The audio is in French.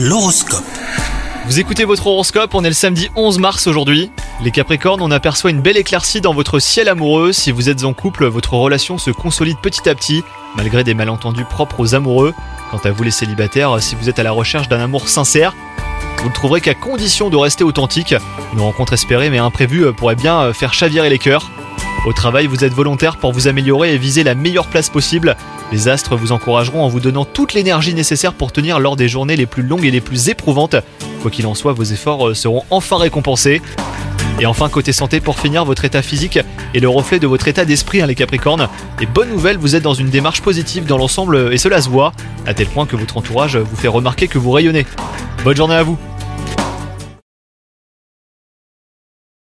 L'horoscope. Vous écoutez votre horoscope, on est le samedi 11 mars aujourd'hui. Les Capricornes, on aperçoit une belle éclaircie dans votre ciel amoureux. Si vous êtes en couple, votre relation se consolide petit à petit, malgré des malentendus propres aux amoureux. Quant à vous les célibataires, si vous êtes à la recherche d'un amour sincère, vous ne trouverez qu'à condition de rester authentique. Une rencontre espérée mais imprévue pourrait bien faire chavirer les cœurs. Au travail, vous êtes volontaire pour vous améliorer et viser la meilleure place possible. Les astres vous encourageront en vous donnant toute l'énergie nécessaire pour tenir lors des journées les plus longues et les plus éprouvantes. Quoi qu'il en soit, vos efforts euh, seront enfin récompensés. Et enfin, côté santé, pour finir, votre état physique est le reflet de votre état d'esprit, hein, les Capricornes. Et bonne nouvelle, vous êtes dans une démarche positive dans l'ensemble et cela se voit, à tel point que votre entourage vous fait remarquer que vous rayonnez. Bonne journée à vous